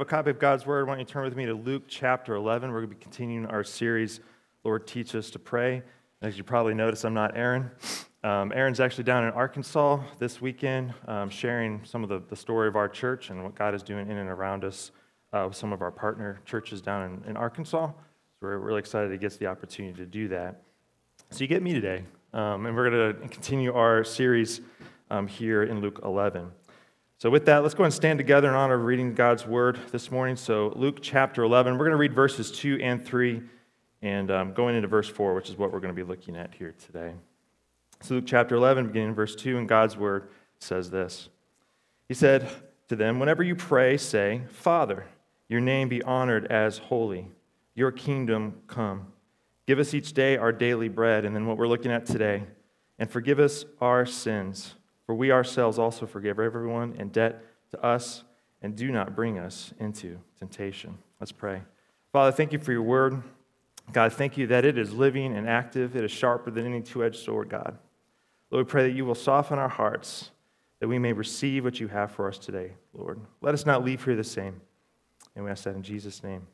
have a copy of God's Word, why don't you turn with me to Luke chapter 11? We're going to be continuing our series, Lord, Teach Us to Pray. As you probably noticed, I'm not Aaron. Um, Aaron's actually down in Arkansas this weekend, um, sharing some of the, the story of our church and what God is doing in and around us uh, with some of our partner churches down in, in, Arkansas. So we're really excited he gets the opportunity to do that. So you get me today, um, and we're going to continue our series um, here in Luke 11. So, with that, let's go and stand together in honor of reading God's word this morning. So, Luke chapter 11, we're going to read verses 2 and 3, and um, going into verse 4, which is what we're going to be looking at here today. So, Luke chapter 11, beginning in verse 2, and God's word says this He said to them, Whenever you pray, say, Father, your name be honored as holy, your kingdom come. Give us each day our daily bread, and then what we're looking at today, and forgive us our sins for we ourselves also forgive everyone in debt to us, and do not bring us into temptation. Let's pray. Father, thank you for your word. God, thank you that it is living and active. It is sharper than any two edged sword, God. Lord, we pray that you will soften our hearts, that we may receive what you have for us today, Lord. Let us not leave here the same. And we ask that in Jesus' name.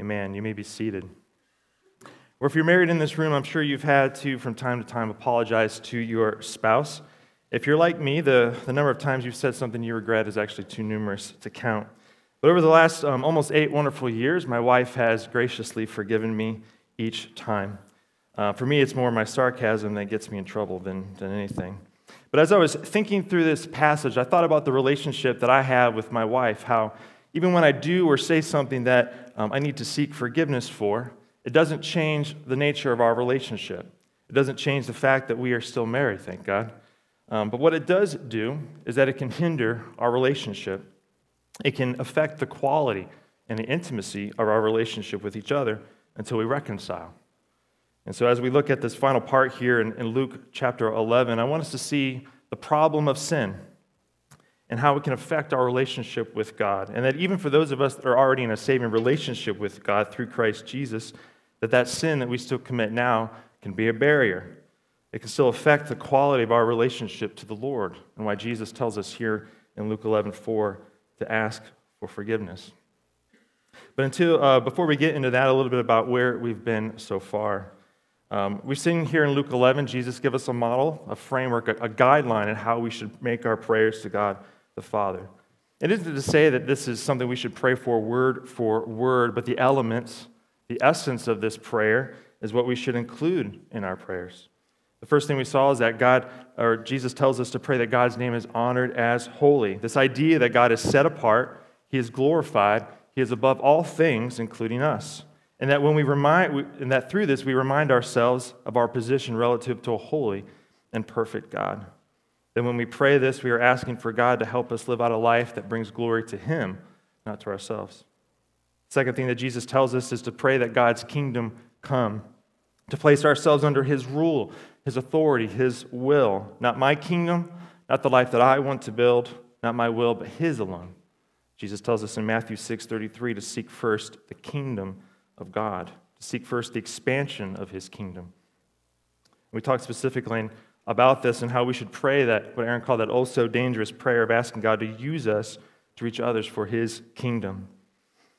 Amen. You may be seated. Or if you're married in this room, I'm sure you've had to, from time to time, apologize to your spouse. If you're like me, the, the number of times you've said something you regret is actually too numerous to count. But over the last um, almost eight wonderful years, my wife has graciously forgiven me each time. Uh, for me, it's more my sarcasm that gets me in trouble than, than anything. But as I was thinking through this passage, I thought about the relationship that I have with my wife, how even when I do or say something that um, I need to seek forgiveness for, it doesn't change the nature of our relationship. It doesn't change the fact that we are still married, thank God. Um, but what it does do is that it can hinder our relationship. It can affect the quality and the intimacy of our relationship with each other until we reconcile. And so, as we look at this final part here in, in Luke chapter 11, I want us to see the problem of sin and how it can affect our relationship with God. And that even for those of us that are already in a saving relationship with God through Christ Jesus, that that sin that we still commit now can be a barrier it can still affect the quality of our relationship to the Lord, and why Jesus tells us here in Luke 11 4 to ask for forgiveness. But until, uh, before we get into that, a little bit about where we've been so far. Um, we've seen here in Luke 11, Jesus give us a model, a framework, a, a guideline on how we should make our prayers to God the Father. It isn't to say that this is something we should pray for word for word, but the elements, the essence of this prayer is what we should include in our prayers. The first thing we saw is that God, or Jesus tells us to pray that God's name is honored as holy. This idea that God is set apart, He is glorified, He is above all things, including us. And that when we remind, and that through this we remind ourselves of our position relative to a holy and perfect God. Then when we pray this, we are asking for God to help us live out a life that brings glory to Him, not to ourselves. Second thing that Jesus tells us is to pray that God's kingdom come, to place ourselves under His rule, his authority, his will. Not my kingdom, not the life that I want to build, not my will, but his alone. Jesus tells us in Matthew 6:33 to seek first the kingdom of God, to seek first the expansion of his kingdom. We talked specifically about this and how we should pray that, what Aaron called that oh so dangerous prayer of asking God to use us to reach others for his kingdom.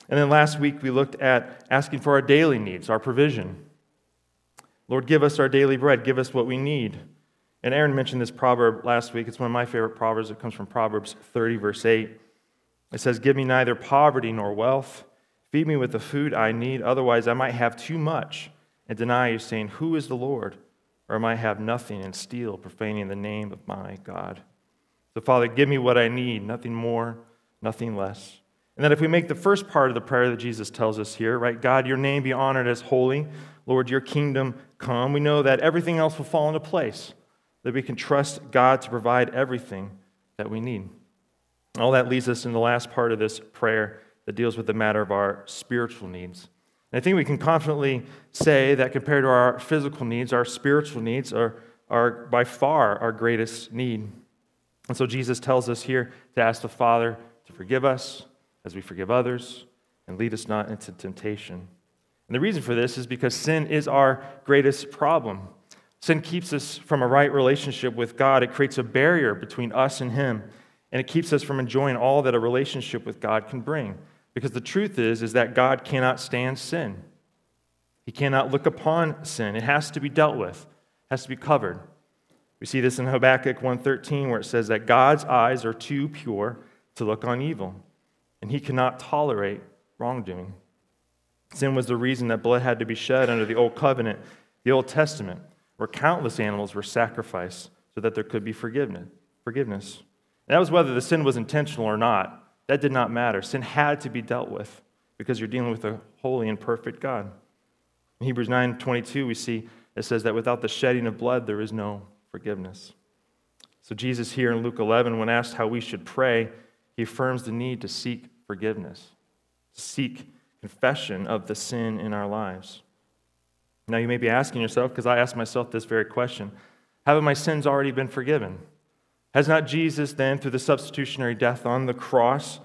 And then last week we looked at asking for our daily needs, our provision. Lord, give us our daily bread. Give us what we need. And Aaron mentioned this proverb last week. It's one of my favorite proverbs. It comes from Proverbs 30, verse 8. It says, Give me neither poverty nor wealth. Feed me with the food I need. Otherwise, I might have too much and deny you, saying, Who is the Lord? Or I might have nothing and steal, profaning the name of my God. So, Father, give me what I need, nothing more, nothing less. And that if we make the first part of the prayer that Jesus tells us here, right, God, your name be honored as holy, Lord, your kingdom come, we know that everything else will fall into place, that we can trust God to provide everything that we need. All that leads us in the last part of this prayer that deals with the matter of our spiritual needs. And I think we can confidently say that compared to our physical needs, our spiritual needs are, are by far our greatest need. And so Jesus tells us here to ask the Father to forgive us as we forgive others and lead us not into temptation. And the reason for this is because sin is our greatest problem. Sin keeps us from a right relationship with God, it creates a barrier between us and Him. and it keeps us from enjoying all that a relationship with God can bring. Because the truth is, is that God cannot stand sin. He cannot look upon sin. It has to be dealt with, it has to be covered. We see this in Habakkuk 1:13 where it says that God's eyes are too pure to look on evil, and he cannot tolerate wrongdoing. Sin was the reason that blood had to be shed under the old covenant, the Old Testament, where countless animals were sacrificed so that there could be forgiveness. Forgiveness. And that was whether the sin was intentional or not. That did not matter. Sin had to be dealt with because you're dealing with a holy and perfect God. In Hebrews 9:22 we see it says that without the shedding of blood there is no forgiveness. So Jesus here in Luke 11 when asked how we should pray, he affirms the need to seek forgiveness, to seek confession of the sin in our lives. Now you may be asking yourself because I asked myself this very question, Haven't my sins already been forgiven? Has not Jesus then, through the substitutionary death on the cross,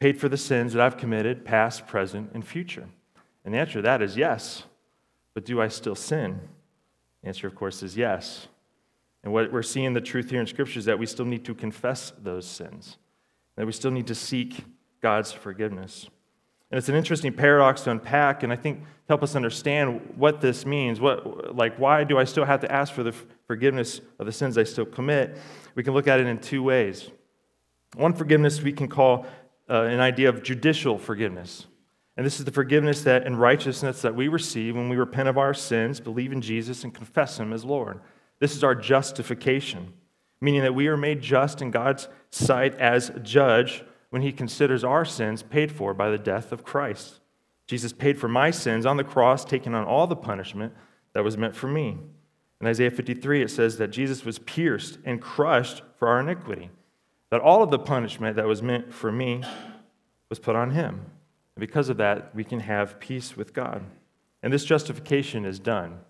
paid for the sins that I've committed, past, present, and future? And the answer to that is yes. But do I still sin? The answer, of course, is yes. And what we're seeing the truth here in Scripture is that we still need to confess those sins, that we still need to seek God's forgiveness. And it's an interesting paradox to unpack, and I think help us understand what this means, what, like why do I still have to ask for the forgiveness of the sins I still commit? we can look at it in two ways. One forgiveness we can call uh, an idea of judicial forgiveness. And this is the forgiveness that and righteousness that we receive when we repent of our sins, believe in Jesus, and confess Him as Lord. This is our justification, meaning that we are made just in God's sight as judge when He considers our sins paid for by the death of Christ. Jesus paid for my sins on the cross, taking on all the punishment that was meant for me. In Isaiah 53, it says that Jesus was pierced and crushed for our iniquity, that all of the punishment that was meant for me was put on him. And because of that, we can have peace with God. And this justification is done.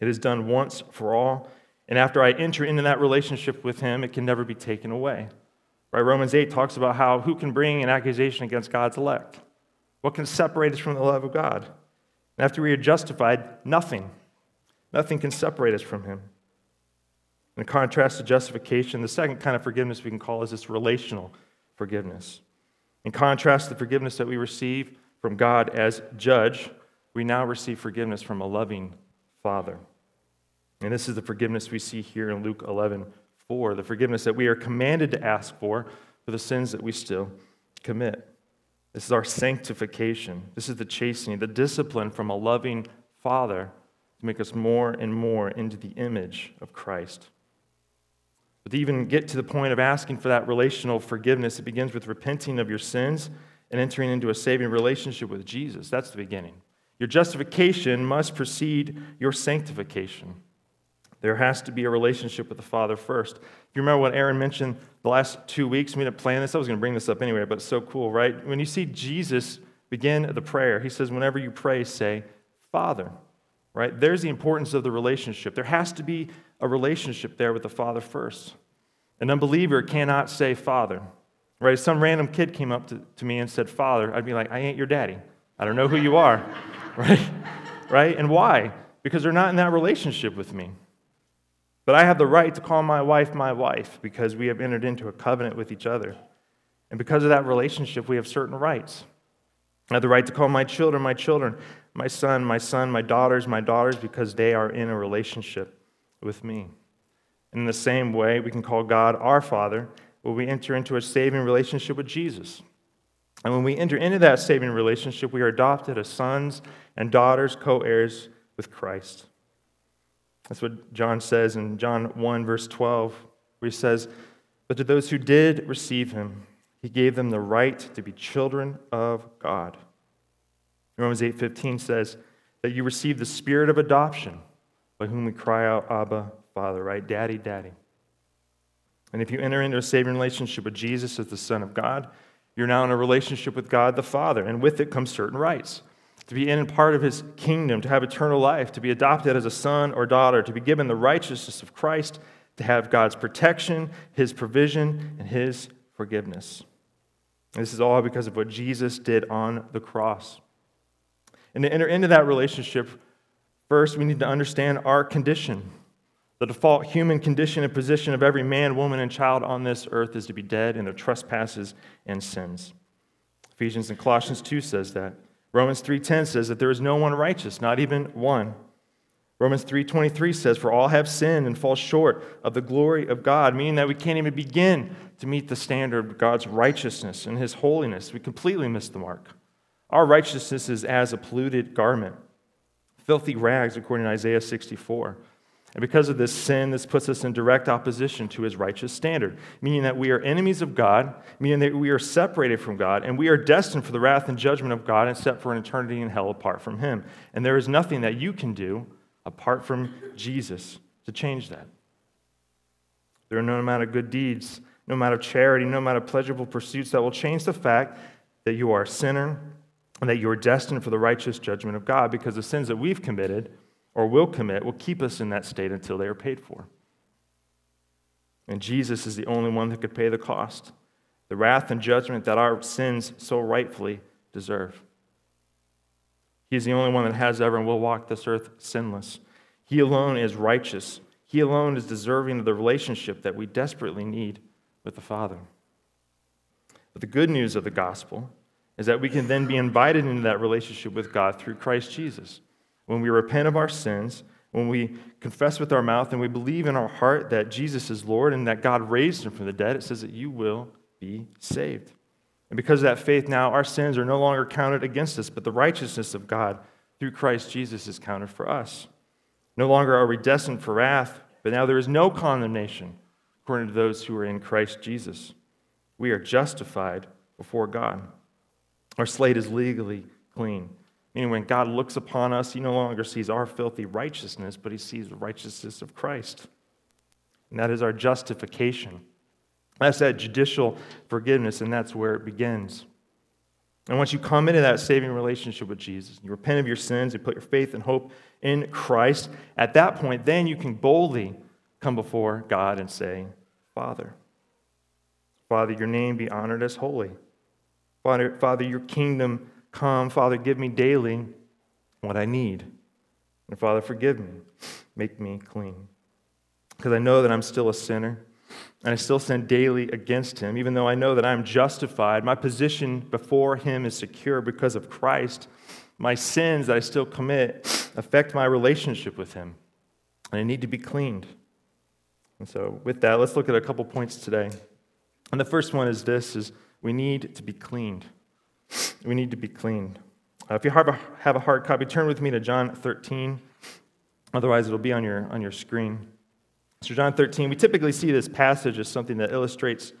It is done once for all. And after I enter into that relationship with him, it can never be taken away. Right? Romans 8 talks about how who can bring an accusation against God's elect? What can separate us from the love of God? And after we are justified, nothing Nothing can separate us from him. In contrast to justification, the second kind of forgiveness we can call is this relational forgiveness. In contrast to the forgiveness that we receive from God as judge, we now receive forgiveness from a loving Father. And this is the forgiveness we see here in Luke 11 4, the forgiveness that we are commanded to ask for for the sins that we still commit. This is our sanctification. This is the chastening, the discipline from a loving Father to make us more and more into the image of Christ. But to even get to the point of asking for that relational forgiveness, it begins with repenting of your sins and entering into a saving relationship with Jesus. That's the beginning. Your justification must precede your sanctification. There has to be a relationship with the Father first. If you remember what Aaron mentioned the last two weeks, we didn't plan this. I was going to bring this up anyway, but it's so cool, right? When you see Jesus begin the prayer, he says, Whenever you pray, say, Father right? There's the importance of the relationship. There has to be a relationship there with the Father first. An unbeliever cannot say Father, right? If some random kid came up to, to me and said Father, I'd be like, I ain't your daddy. I don't know who you are, right? Right? And why? Because they're not in that relationship with me. But I have the right to call my wife my wife because we have entered into a covenant with each other. And because of that relationship, we have certain rights. I have the right to call my children my children my son, my son, my daughters, my daughters, because they are in a relationship with me. In the same way, we can call God our Father when we enter into a saving relationship with Jesus. And when we enter into that saving relationship, we are adopted as sons and daughters, co heirs with Christ. That's what John says in John 1, verse 12, where he says, But to those who did receive him, he gave them the right to be children of God. Romans 8:15 says that you receive the spirit of adoption by whom we cry out abba father right? Daddy daddy. And if you enter into a saving relationship with jesus as the son of god you're now in a relationship with god the father and with it comes certain rights to be in and part of his kingdom to have eternal life to be adopted as a son or daughter to be given the righteousness of christ to have god's protection his provision and his forgiveness and this is all because of what jesus did on the cross and to enter into that relationship, first we need to understand our condition. The default human condition and position of every man, woman, and child on this earth is to be dead in their trespasses and sins. Ephesians and Colossians 2 says that. Romans 3:10 says that there is no one righteous, not even one. Romans 3:23 says for all have sinned and fall short of the glory of God, meaning that we can't even begin to meet the standard of God's righteousness and his holiness. We completely miss the mark. Our righteousness is as a polluted garment, filthy rags according to Isaiah 64. And because of this sin, this puts us in direct opposition to his righteous standard, meaning that we are enemies of God, meaning that we are separated from God, and we are destined for the wrath and judgment of God and set for an eternity in hell apart from him. And there is nothing that you can do apart from Jesus to change that. There are no amount of good deeds, no amount of charity, no amount of pleasurable pursuits that will change the fact that you are a sinner and that you are destined for the righteous judgment of God because the sins that we've committed or will commit will keep us in that state until they are paid for. And Jesus is the only one that could pay the cost, the wrath and judgment that our sins so rightfully deserve. He's the only one that has ever and will walk this earth sinless. He alone is righteous. He alone is deserving of the relationship that we desperately need with the Father. But the good news of the gospel is that we can then be invited into that relationship with God through Christ Jesus when we repent of our sins, when we confess with our mouth and we believe in our heart that Jesus is Lord and that God raised him from the dead, it says that you will be saved. And because of that faith, now our sins are no longer counted against us, but the righteousness of God through Christ Jesus is counted for us. No longer are we destined for wrath, but now there is no condemnation according to those who are in Christ Jesus. We are justified before God. Our slate is legally clean. Meaning, when God looks upon us, he no longer sees our filthy righteousness, but he sees the righteousness of Christ. And that is our justification. That's that judicial forgiveness, and that's where it begins. And once you come into that saving relationship with Jesus, you repent of your sins, you put your faith and hope in Christ, at that point, then you can boldly come before God and say, Father, Father, your name be honored as holy. Father, Father your kingdom come. Father, give me daily what I need. And Father, forgive me. Make me clean. Because I know that I'm still a sinner and I still sin daily against him, even though I know that I'm justified. My position before him is secure because of Christ. My sins that I still commit affect my relationship with him, and I need to be cleaned. And so, with that, let's look at a couple points today. And the first one is this: is we need to be cleaned. We need to be cleaned. Uh, if you have a, have a hard copy, turn with me to John 13. Otherwise, it'll be on your, on your screen. So, John 13, we typically see this passage as something that illustrates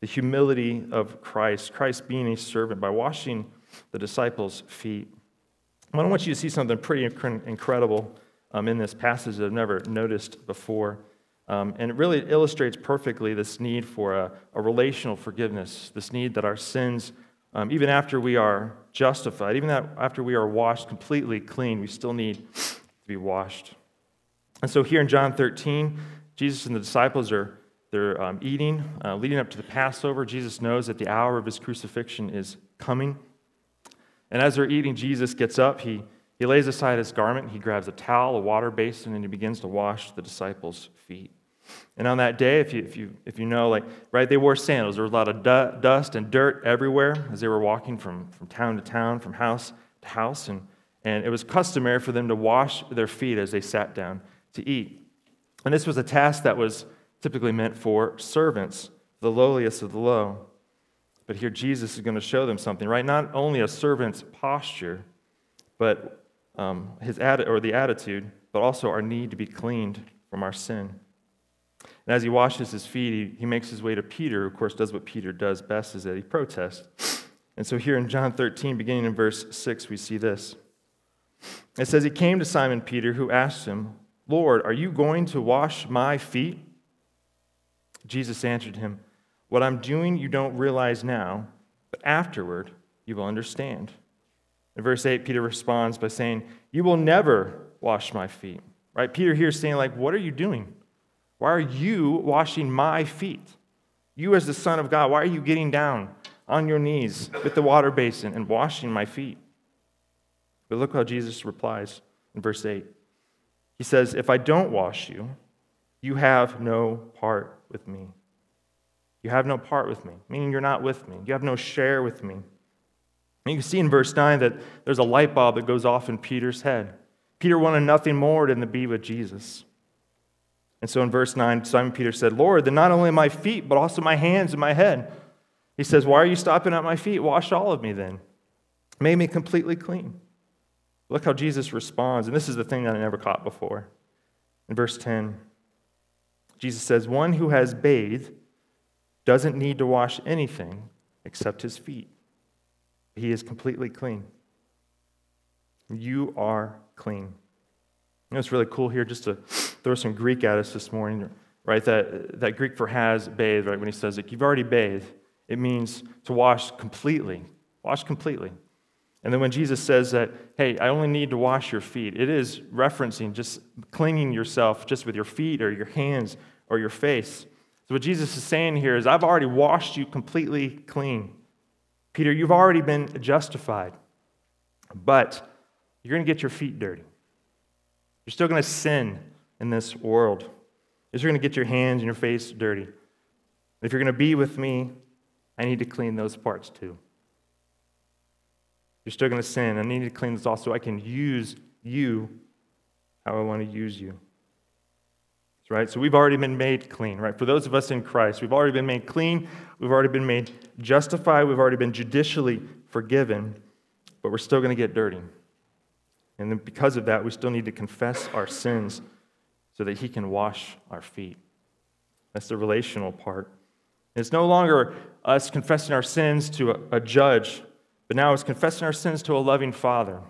the humility of Christ, Christ being a servant by washing the disciples' feet. I want you to see something pretty incredible um, in this passage that I've never noticed before. Um, and it really illustrates perfectly this need for a, a relational forgiveness, this need that our sins um, even after we are justified, even after we are washed completely clean, we still need to be washed. And so here in John 13, Jesus and the disciples are they're um, eating, uh, leading up to the Passover. Jesus knows that the hour of his crucifixion is coming. And as they're eating, Jesus gets up. He, he lays aside his garment. He grabs a towel, a water basin, and he begins to wash the disciples' feet. And on that day, if you, if you, if you know, like, right, they wore sandals. There was a lot of du- dust and dirt everywhere as they were walking from, from town to town, from house to house. And, and it was customary for them to wash their feet as they sat down to eat. And this was a task that was typically meant for servants, the lowliest of the low. But here Jesus is going to show them something, right? Not only a servant's posture, but um, his atti- or the attitude, but also our need to be cleaned from our sin. And as he washes his feet, he, he makes his way to Peter, who, of course, does what Peter does best, is that he protests. And so here in John 13, beginning in verse 6, we see this. It says, He came to Simon Peter, who asked him, Lord, are you going to wash my feet? Jesus answered him, What I'm doing you don't realize now, but afterward you will understand. In verse 8, Peter responds by saying, You will never wash my feet. Right? Peter here is saying, like, what are you doing? Why are you washing my feet? You, as the Son of God, why are you getting down on your knees with the water basin and washing my feet? But look how Jesus replies in verse 8. He says, If I don't wash you, You have no part with me. You have no part with me, meaning you're not with me. You have no share with me. And you can see in verse 9 that there's a light bulb that goes off in Peter's head. Peter wanted nothing more than to be with Jesus. And so in verse 9, Simon Peter said, Lord, then not only my feet, but also my hands and my head. He says, Why are you stopping at my feet? Wash all of me then. Make me completely clean. Look how Jesus responds. And this is the thing that I never caught before. In verse 10, Jesus says, One who has bathed doesn't need to wash anything except his feet. He is completely clean. You are clean. You know, it's really cool here just to throw some Greek at us this morning, right? That, that Greek for has bathed, right? When he says, like, you've already bathed, it means to wash completely. Wash completely. And then when Jesus says that, hey, I only need to wash your feet, it is referencing just cleaning yourself just with your feet or your hands or your face. So, what Jesus is saying here is, I've already washed you completely clean. Peter, you've already been justified, but you're going to get your feet dirty. You're still going to sin in this world. is You're going to get your hands and your face dirty. If you're going to be with me, I need to clean those parts too. You're still going to sin. I need to clean this off so I can use you how I want to use you right? So we've already been made clean, right? For those of us in Christ, we've already been made clean, we've already been made justified, we've already been judicially forgiven, but we're still going to get dirty. And then because of that, we still need to confess our sins so that He can wash our feet. That's the relational part. It's no longer us confessing our sins to a, a judge, but now it's confessing our sins to a loving Father.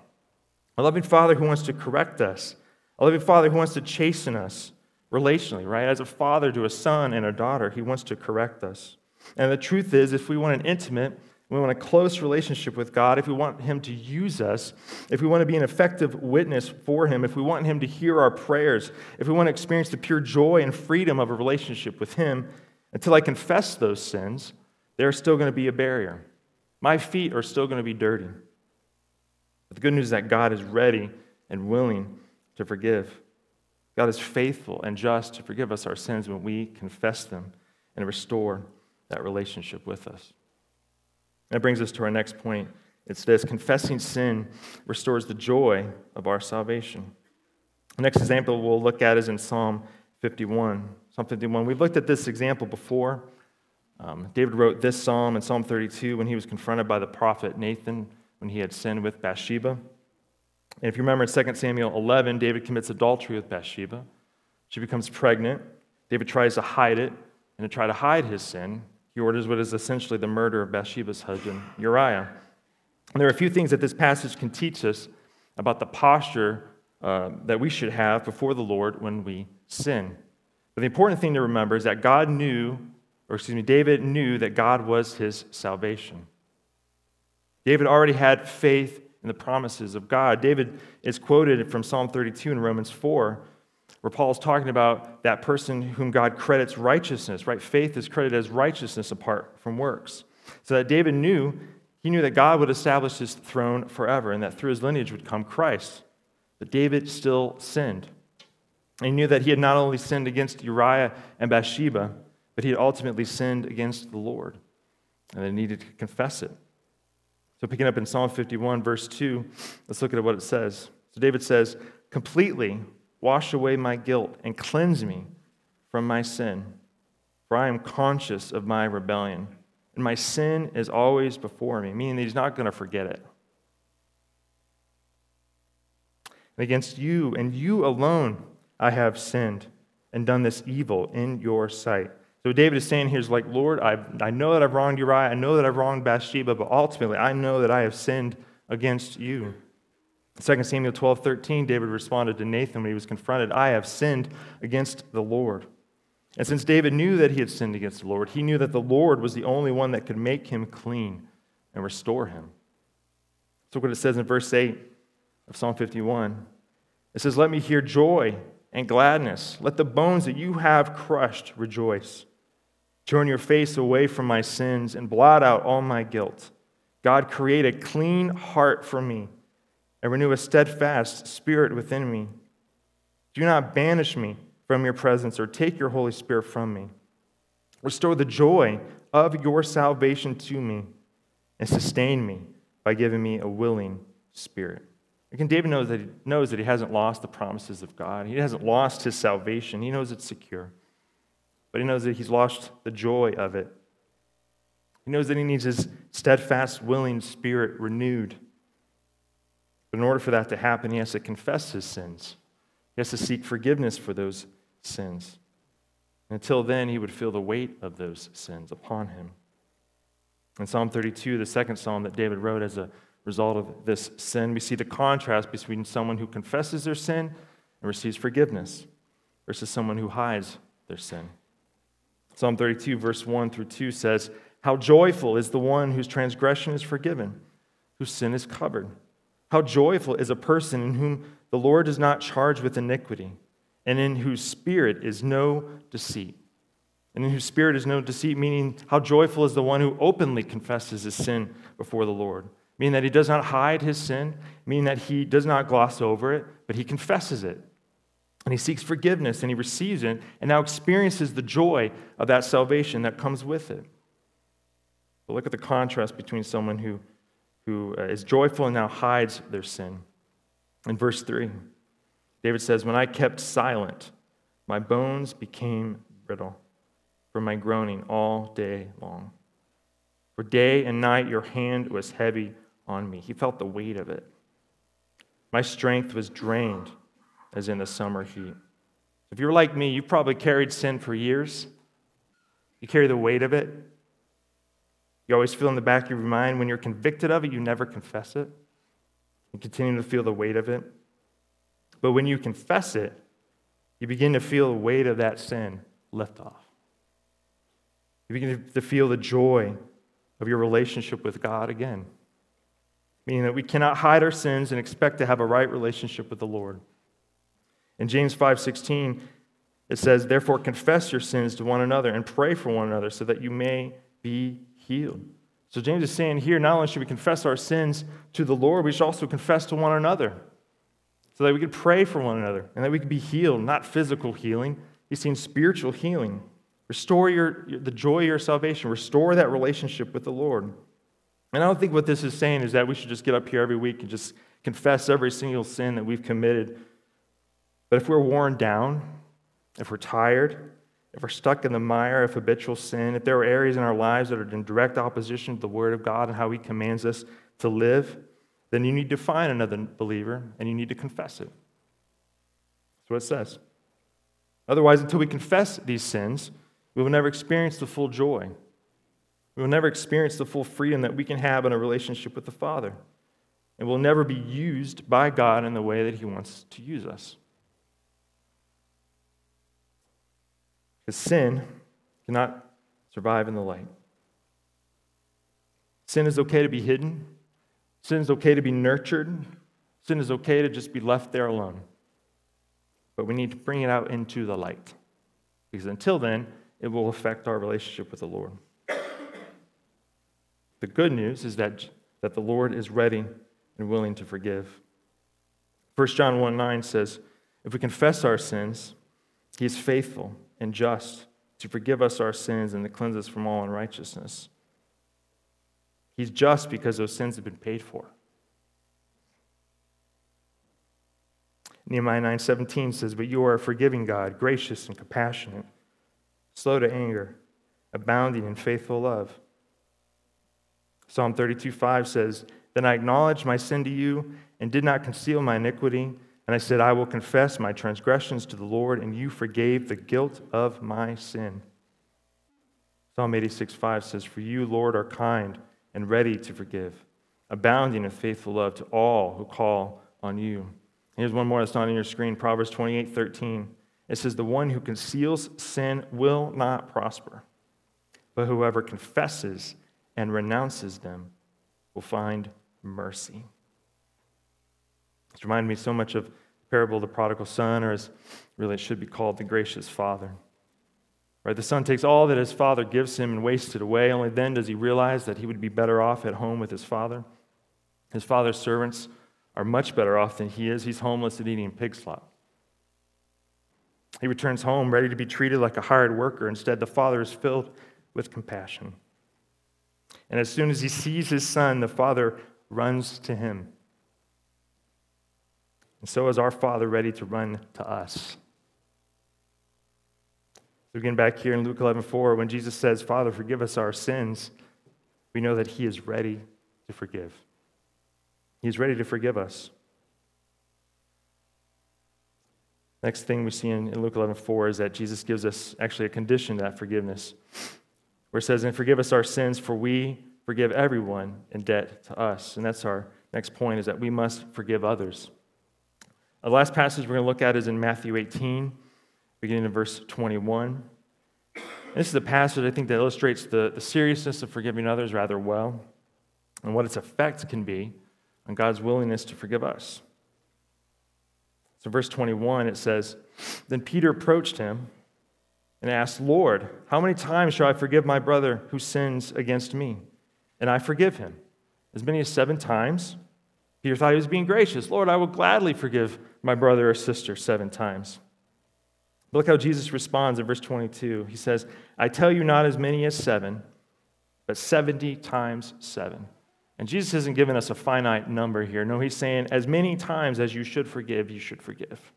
A loving Father who wants to correct us, a loving Father who wants to chasten us relationally, right? As a father to a son and a daughter, he wants to correct us. And the truth is, if we want an intimate, we want a close relationship with God, if we want Him to use us, if we want to be an effective witness for Him, if we want Him to hear our prayers, if we want to experience the pure joy and freedom of a relationship with Him, until I confess those sins, there's still going to be a barrier. My feet are still going to be dirty. But the good news is that God is ready and willing to forgive. God is faithful and just to forgive us our sins when we confess them and restore that relationship with us. That brings us to our next point. It's this confessing sin restores the joy of our salvation. The next example we'll look at is in Psalm 51. Psalm 51. We've looked at this example before. Um, David wrote this psalm in Psalm 32 when he was confronted by the prophet Nathan when he had sinned with Bathsheba. And if you remember in 2 Samuel 11, David commits adultery with Bathsheba. She becomes pregnant. David tries to hide it, and to try to hide his sin, he orders what is essentially the murder of Bathsheba's husband, Uriah. And there are a few things that this passage can teach us about the posture uh, that we should have before the Lord when we sin. But the important thing to remember is that God knew, or excuse me, David knew that God was his salvation. David already had faith in the promises of God. David is quoted from Psalm 32 in Romans 4, where Paul is talking about that person whom God credits righteousness, right? Faith is credited as righteousness apart from works. So that David knew, he knew that God would establish his throne forever and that through his lineage would come Christ. But David still sinned. And he knew that he had not only sinned against Uriah and Bathsheba, but he had ultimately sinned against the Lord. And they needed to confess it. So, picking up in Psalm 51, verse 2, let's look at what it says. So, David says, Completely wash away my guilt and cleanse me from my sin, for I am conscious of my rebellion, and my sin is always before me, meaning that he's not going to forget it. And against you and you alone I have sinned and done this evil in your sight. So David is saying here is like, Lord, I, I know that I've wronged Uriah. I know that I've wronged Bathsheba, but ultimately I know that I have sinned against you. 2 Samuel 12, 13, David responded to Nathan when he was confronted, I have sinned against the Lord. And since David knew that he had sinned against the Lord, he knew that the Lord was the only one that could make him clean and restore him. So what it says in verse 8 of Psalm 51. It says, Let me hear joy and gladness. Let the bones that you have crushed rejoice. Turn your face away from my sins and blot out all my guilt. God, create a clean heart for me and renew a steadfast spirit within me. Do not banish me from your presence or take your Holy Spirit from me. Restore the joy of your salvation to me and sustain me by giving me a willing spirit. Again, David knows that he knows that he hasn't lost the promises of God. He hasn't lost his salvation. He knows it's secure. But he knows that he's lost the joy of it. He knows that he needs his steadfast, willing spirit renewed. But in order for that to happen, he has to confess his sins. He has to seek forgiveness for those sins. Until then, he would feel the weight of those sins upon him. In Psalm 32, the second psalm that David wrote as a result of this sin, we see the contrast between someone who confesses their sin and receives forgiveness versus someone who hides their sin. Psalm 32, verse 1 through 2 says, How joyful is the one whose transgression is forgiven, whose sin is covered. How joyful is a person in whom the Lord does not charge with iniquity, and in whose spirit is no deceit. And in whose spirit is no deceit, meaning how joyful is the one who openly confesses his sin before the Lord meaning that he does not hide his sin, meaning that he does not gloss over it, but he confesses it. And he seeks forgiveness and he receives it and now experiences the joy of that salvation that comes with it. But look at the contrast between someone who, who uh, joyful and now hides their sin. In verse 3, David says, When I kept silent, my bones became brittle from my groaning all day long. For day and night your hand was heavy on me. He felt the weight of it. My strength was drained as in the summer heat. If you're like me, you've probably carried sin for years. You carry the weight of it. You always feel in the back of your mind when you're convicted of it, you never confess it. You continue to feel the weight of it. But when you confess it, you begin to feel the weight of that sin lift off. You begin to feel the joy of your relationship with God again meaning that we cannot hide our sins and expect to have a right relationship with the Lord. In James 5:16, it says, "Therefore confess your sins to one another and pray for one another so that you may be healed." So James is saying here, not only should we confess our sins to the Lord, we should also confess to one another so that we could pray for one another and that we could be healed, not physical healing. He's saying spiritual healing. Restore your, the joy of your salvation. Restore that relationship with the Lord. And I don't think what this is saying is that we should just get up here every week and just confess every single sin that we've committed. But if we're worn down, if we're tired, if we're stuck in the mire of habitual sin, if there are areas in our lives that are in direct opposition to the Word of God and how He commands us to live, then you need to find another believer and you need to confess it. That's what it says. Otherwise, until we confess these sins, we will never experience the full joy we will never experience the full freedom that we can have in a relationship with the Father. And we'll never be used by God in the way that He wants to use us. Because sin cannot survive in the light. Sin is okay to be hidden, sin is okay to be nurtured, sin is okay to just be left there alone. But we need to bring it out into the light. Because until then, it will affect our relationship with the Lord. The good news is that, that the Lord is ready and willing to forgive. 1 John 1 9 says, If we confess our sins, he is faithful and just to forgive us our sins and to cleanse us from all unrighteousness. He's just because those sins have been paid for. Nehemiah 9:17 says, "But you are a forgiving God, gracious and compassionate, slow to anger, abounding in faithful love." Psalm 32 5 says, Then I acknowledged my sin to you and did not conceal my iniquity. And I said, I will confess my transgressions to the Lord, and you forgave the guilt of my sin. Psalm 86 5 says, For you, Lord, are kind and ready to forgive, abounding in faithful love to all who call on you. Here's one more that's not on your screen Proverbs 28 13. It says, The one who conceals sin will not prosper, but whoever confesses and renounces them will find mercy. It's reminded me so much of parable of the prodigal son, or as really it should be called, the gracious father. Right? The son takes all that his father gives him and wastes it away. Only then does he realize that he would be better off at home with his father. His father's servants are much better off than he is. He's homeless and eating pig slop. He returns home ready to be treated like a hired worker. Instead, the father is filled with compassion. And as soon as he sees his son, the father runs to him. And so is our Father ready to run to us. So again, back here in Luke 11 4, when Jesus says, Father, forgive us our sins, we know that he is ready to forgive. He is ready to forgive us. Next thing we see in, Luke 11 4 is that Jesus gives us actually a condition to that forgiveness, where it says, And forgive us our sins, for we forgive everyone in debt to us. And that's our next point, is that we must forgive others. The last passage we're going to look at is in Matthew 18, beginning in verse 21. This is a passage I think that illustrates the, the seriousness of forgiving others rather well and what its effect can be on God's willingness to forgive us. So, verse 21, it says, Then Peter approached him and asked, Lord, how many times shall I forgive my brother who sins against me? And I forgive him. As many as seven times? Peter thought he was being gracious. Lord, I will gladly forgive my brother or sister seven times. But look how Jesus responds in verse 22. He says, I tell you not as many as seven, but 70 times seven. And Jesus isn't giving us a finite number here. No, he's saying, as many times as you should forgive, you should forgive.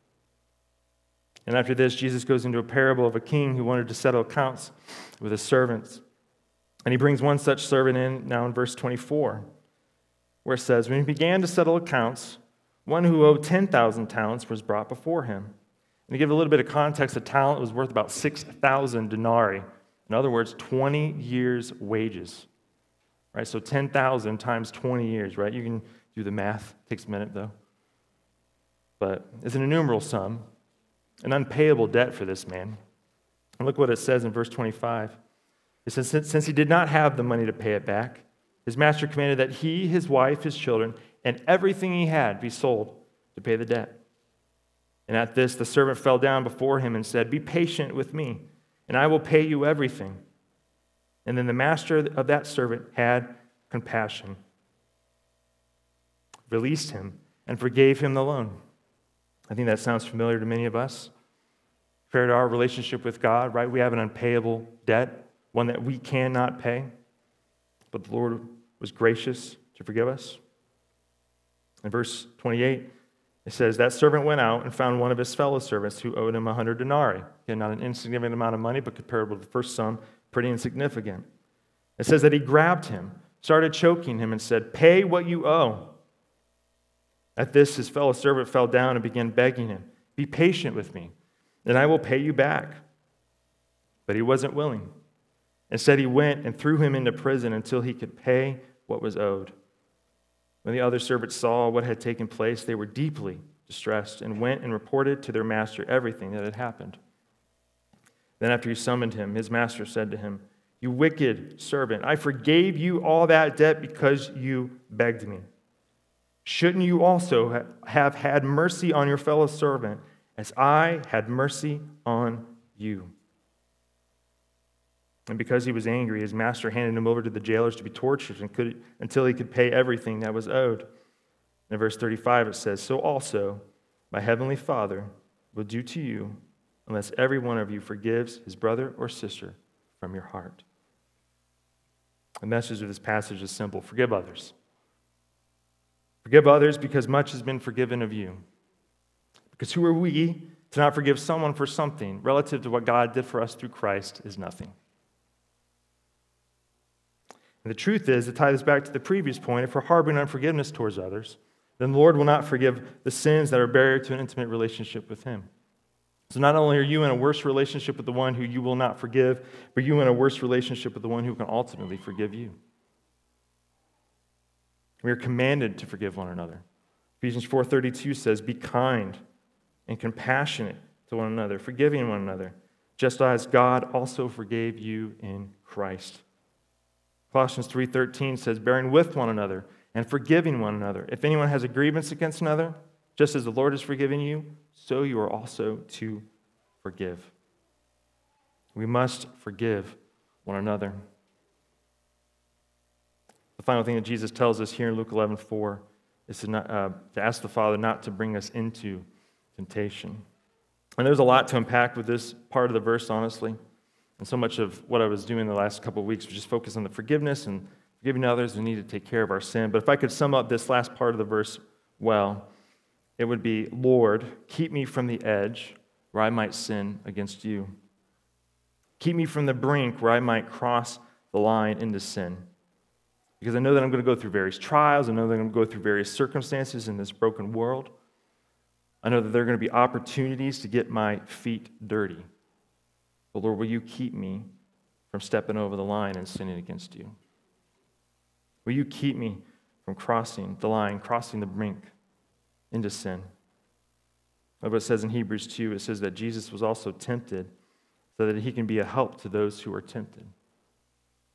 And after this, Jesus goes into a parable of a king who wanted to settle accounts with his servants. And he brings one such servant in now in verse 24 where it says, When he began to settle accounts, one who owed 10,000 talents was brought before him. And to give a little bit of context, a talent was worth about 6,000 denarii. In other words, 20 years' wages. Right? So 10,000 times 20 years, right? You can do the math. It takes a minute, though. But it's an innumerable sum, an unpayable debt for this man. And look what it says in verse 25. It says, Since he did not have the money to pay it back, his master commanded that he, his wife, his children, and everything he had be sold to pay the debt. And at this, the servant fell down before him and said, Be patient with me, and I will pay you everything. And then the master of that servant had compassion, released him, and forgave him the loan. I think that sounds familiar to many of us. Compared to our relationship with God, right? We have an unpayable debt, one that we cannot pay. But the Lord was gracious to forgive us. In verse 28, it says, That servant went out and found one of his fellow servants who owed him a hundred denarii. Again, not an insignificant amount of money, but comparable to the first sum, pretty insignificant. It says that he grabbed him, started choking him, and said, Pay what you owe. At this, his fellow servant fell down and began begging him, Be patient with me, and I will pay you back. But he wasn't willing. Instead, he went and threw him into prison until he could pay what was owed. When the other servants saw what had taken place, they were deeply distressed and went and reported to their master everything that had happened. Then, after he summoned him, his master said to him, You wicked servant, I forgave you all that debt because you begged me. Shouldn't you also have had mercy on your fellow servant as I had mercy on you? And because he was angry, his master handed him over to the jailers to be tortured could, until he could pay everything that was owed. In verse 35, it says, So also my heavenly Father will do to you unless every one of you forgives his brother or sister from your heart. The message of this passage is simple forgive others. Forgive others because much has been forgiven of you. Because who are we to not forgive someone for something relative to what God did for us through Christ is nothing. And the truth is, to tie this back to the previous point, if we're harboring unforgiveness towards others, then the Lord will not forgive the sins that are barrier to an intimate relationship with Him. So not only are you in a worse relationship with the one who you will not forgive, but you in a worse relationship with the one who can ultimately forgive you. We are commanded to forgive one another. Ephesians 4:32 says, "Be kind and compassionate to one another, forgiving one another, just as God also forgave you in Christ." Colossians 3:13 says bearing with one another and forgiving one another. If anyone has a grievance against another, just as the Lord has forgiven you, so you are also to forgive. We must forgive one another. The final thing that Jesus tells us here in Luke 11 4 is to, not, uh, to ask the Father not to bring us into temptation. And there's a lot to unpack with this part of the verse, honestly. And so much of what I was doing the last couple of weeks was just focus on the forgiveness and forgiving others. We need to take care of our sin. But if I could sum up this last part of the verse well, it would be Lord, keep me from the edge where I might sin against you. Keep me from the brink where I might cross the line into sin. Because I know that I'm going to go through various trials. I know that I'm going to go through various circumstances in this broken world. I know that there are going to be opportunities to get my feet dirty. But Lord, will you keep me from stepping over the line and sinning against you? Will you keep me from crossing the line, crossing the brink into sin? Like what it says in Hebrews 2, it says that Jesus was also tempted so that he can be a help to those who are tempted.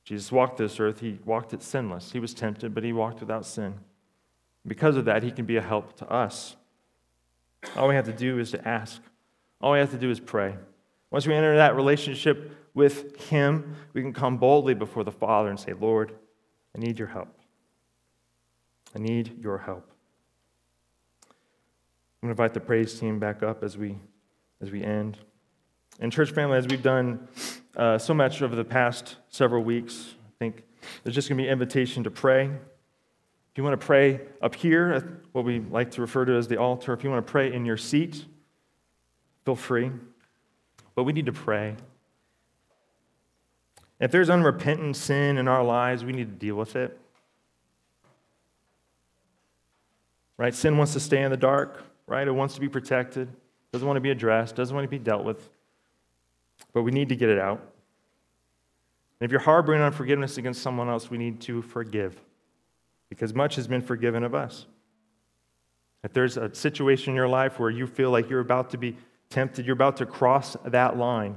Jesus walked this earth, he walked it sinless. He was tempted, but he walked without sin. Because of that, he can be a help to us. All we have to do is to ask. All we have to do is pray. Once we enter that relationship with him, we can come boldly before the Father and say, Lord, I need your help. I need your help. I'm going to invite the praise team back up as we, as we end. And, church family, as we've done uh, so much over the past several weeks, I think there's just going to be an invitation to pray. If you want to pray up here at what we like to refer to as the altar, if you want to pray in your seat, feel free. But we need to pray. If there's unrepentant sin in our lives, we need to deal with it. Right? Sin wants to stay in the dark, right? It wants to be protected, doesn't want to be addressed, doesn't want to be dealt with. But we need to get it out. And if you're harboring unforgiveness against someone else, we need to forgive because much has been forgiven of us. If there's a situation in your life where you feel like you're about to be tempted, you're about to cross that line,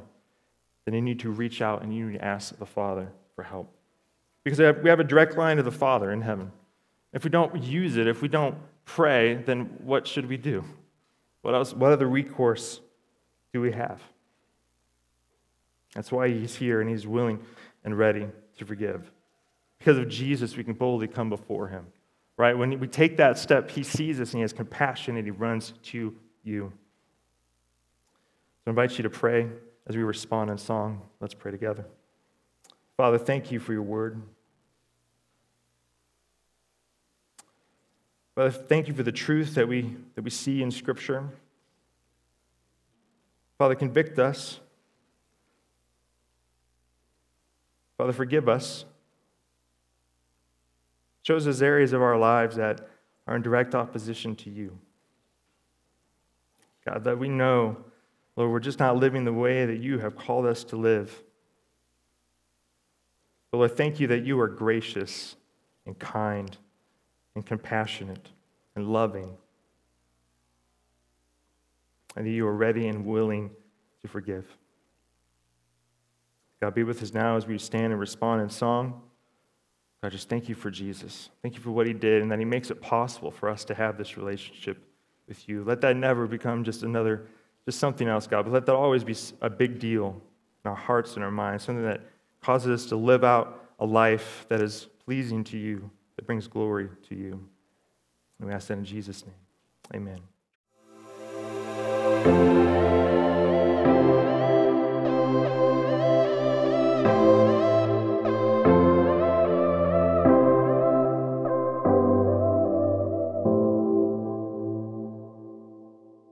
then you need to reach out and you need to ask the Father for help. Because we have a direct line to the Father in heaven. If we don't use it, if we don't pray, then what should we do? What else? What other recourse do we have? That's why he's here and he's willing and ready to forgive. Because of Jesus, we can boldly come before him. Right? When we take that step, he sees us and he has compassion and he runs to you. So I invite you to pray as we respond in song. Let's pray together. Father, thank you for your word. Father, thank you for the truth that we, that we see in Scripture. Father, convict us. Father, forgive us. Show us areas of our lives that are in direct opposition to you. God, that we know, Lord, we're just not living the way that you have called us to live. But Lord, thank you that you are gracious and kind and compassionate and loving, and that you are ready and willing to forgive. God, be with us now as we stand and respond in song. God, just thank you for Jesus. Thank you for what he did and that he makes it possible for us to have this relationship with you. Let that never become just another, just something else, God. But let that always be a big deal in our hearts and our minds, something that causes us to live out a life that is pleasing to you, that brings glory to you. And we ask that in Jesus' name. Amen.